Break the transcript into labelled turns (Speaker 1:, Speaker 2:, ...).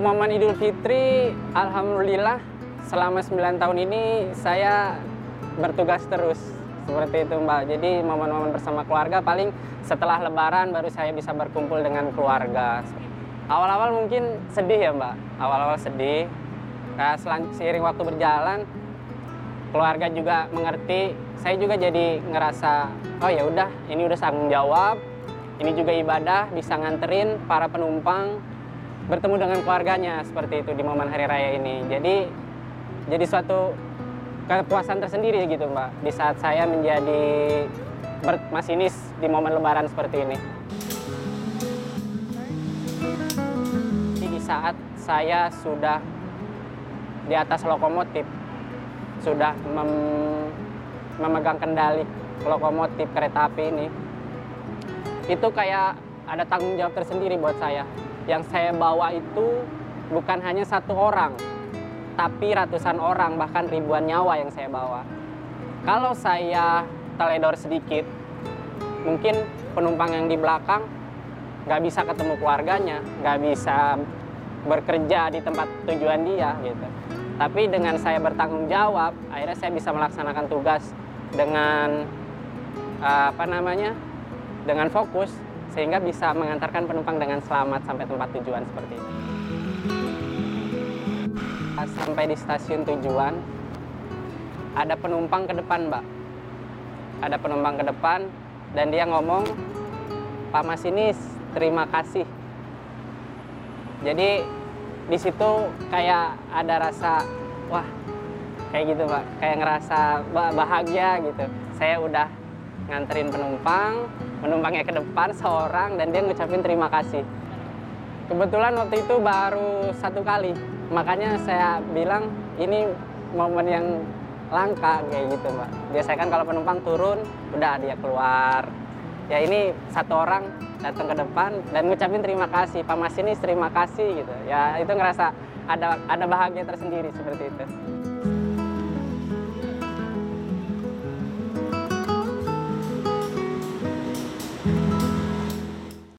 Speaker 1: Untuk momen Idul Fitri, Alhamdulillah selama 9 tahun ini saya bertugas terus seperti itu Mbak. Jadi momen-momen bersama keluarga paling setelah Lebaran baru saya bisa berkumpul dengan keluarga. Awal-awal mungkin sedih ya Mbak, awal-awal sedih. Nah, seiring waktu berjalan, keluarga juga mengerti. Saya juga jadi ngerasa, oh ya udah, ini udah tanggung jawab. Ini juga ibadah, bisa nganterin para penumpang bertemu dengan keluarganya seperti itu di momen hari raya ini. Jadi jadi suatu kepuasan tersendiri gitu Mbak di saat saya menjadi masinis di momen lebaran seperti ini. Di saat saya sudah di atas lokomotif, sudah mem memegang kendali lokomotif kereta api ini, itu kayak ada tanggung jawab tersendiri buat saya. Yang saya bawa itu bukan hanya satu orang, tapi ratusan orang, bahkan ribuan nyawa yang saya bawa. Kalau saya teledor sedikit, mungkin penumpang yang di belakang nggak bisa ketemu keluarganya, nggak bisa bekerja di tempat tujuan dia gitu. Tapi dengan saya bertanggung jawab, akhirnya saya bisa melaksanakan tugas dengan apa namanya, dengan fokus sehingga bisa mengantarkan penumpang dengan selamat sampai tempat tujuan seperti itu. Sampai di stasiun tujuan, ada penumpang ke depan, Mbak. Ada penumpang ke depan dan dia ngomong, Pak Masinis, terima kasih. Jadi di situ kayak ada rasa, wah kayak gitu, Pak. Kayak ngerasa bahagia gitu. Saya udah nganterin penumpang, penumpangnya ke depan seorang dan dia ngucapin terima kasih. Kebetulan waktu itu baru satu kali, makanya saya bilang ini momen yang langka kayak gitu mbak. Biasanya kan kalau penumpang turun, udah dia keluar. Ya ini satu orang datang ke depan dan ngucapin terima kasih, Pak Masinis terima kasih gitu. Ya itu ngerasa ada ada bahagia tersendiri seperti itu.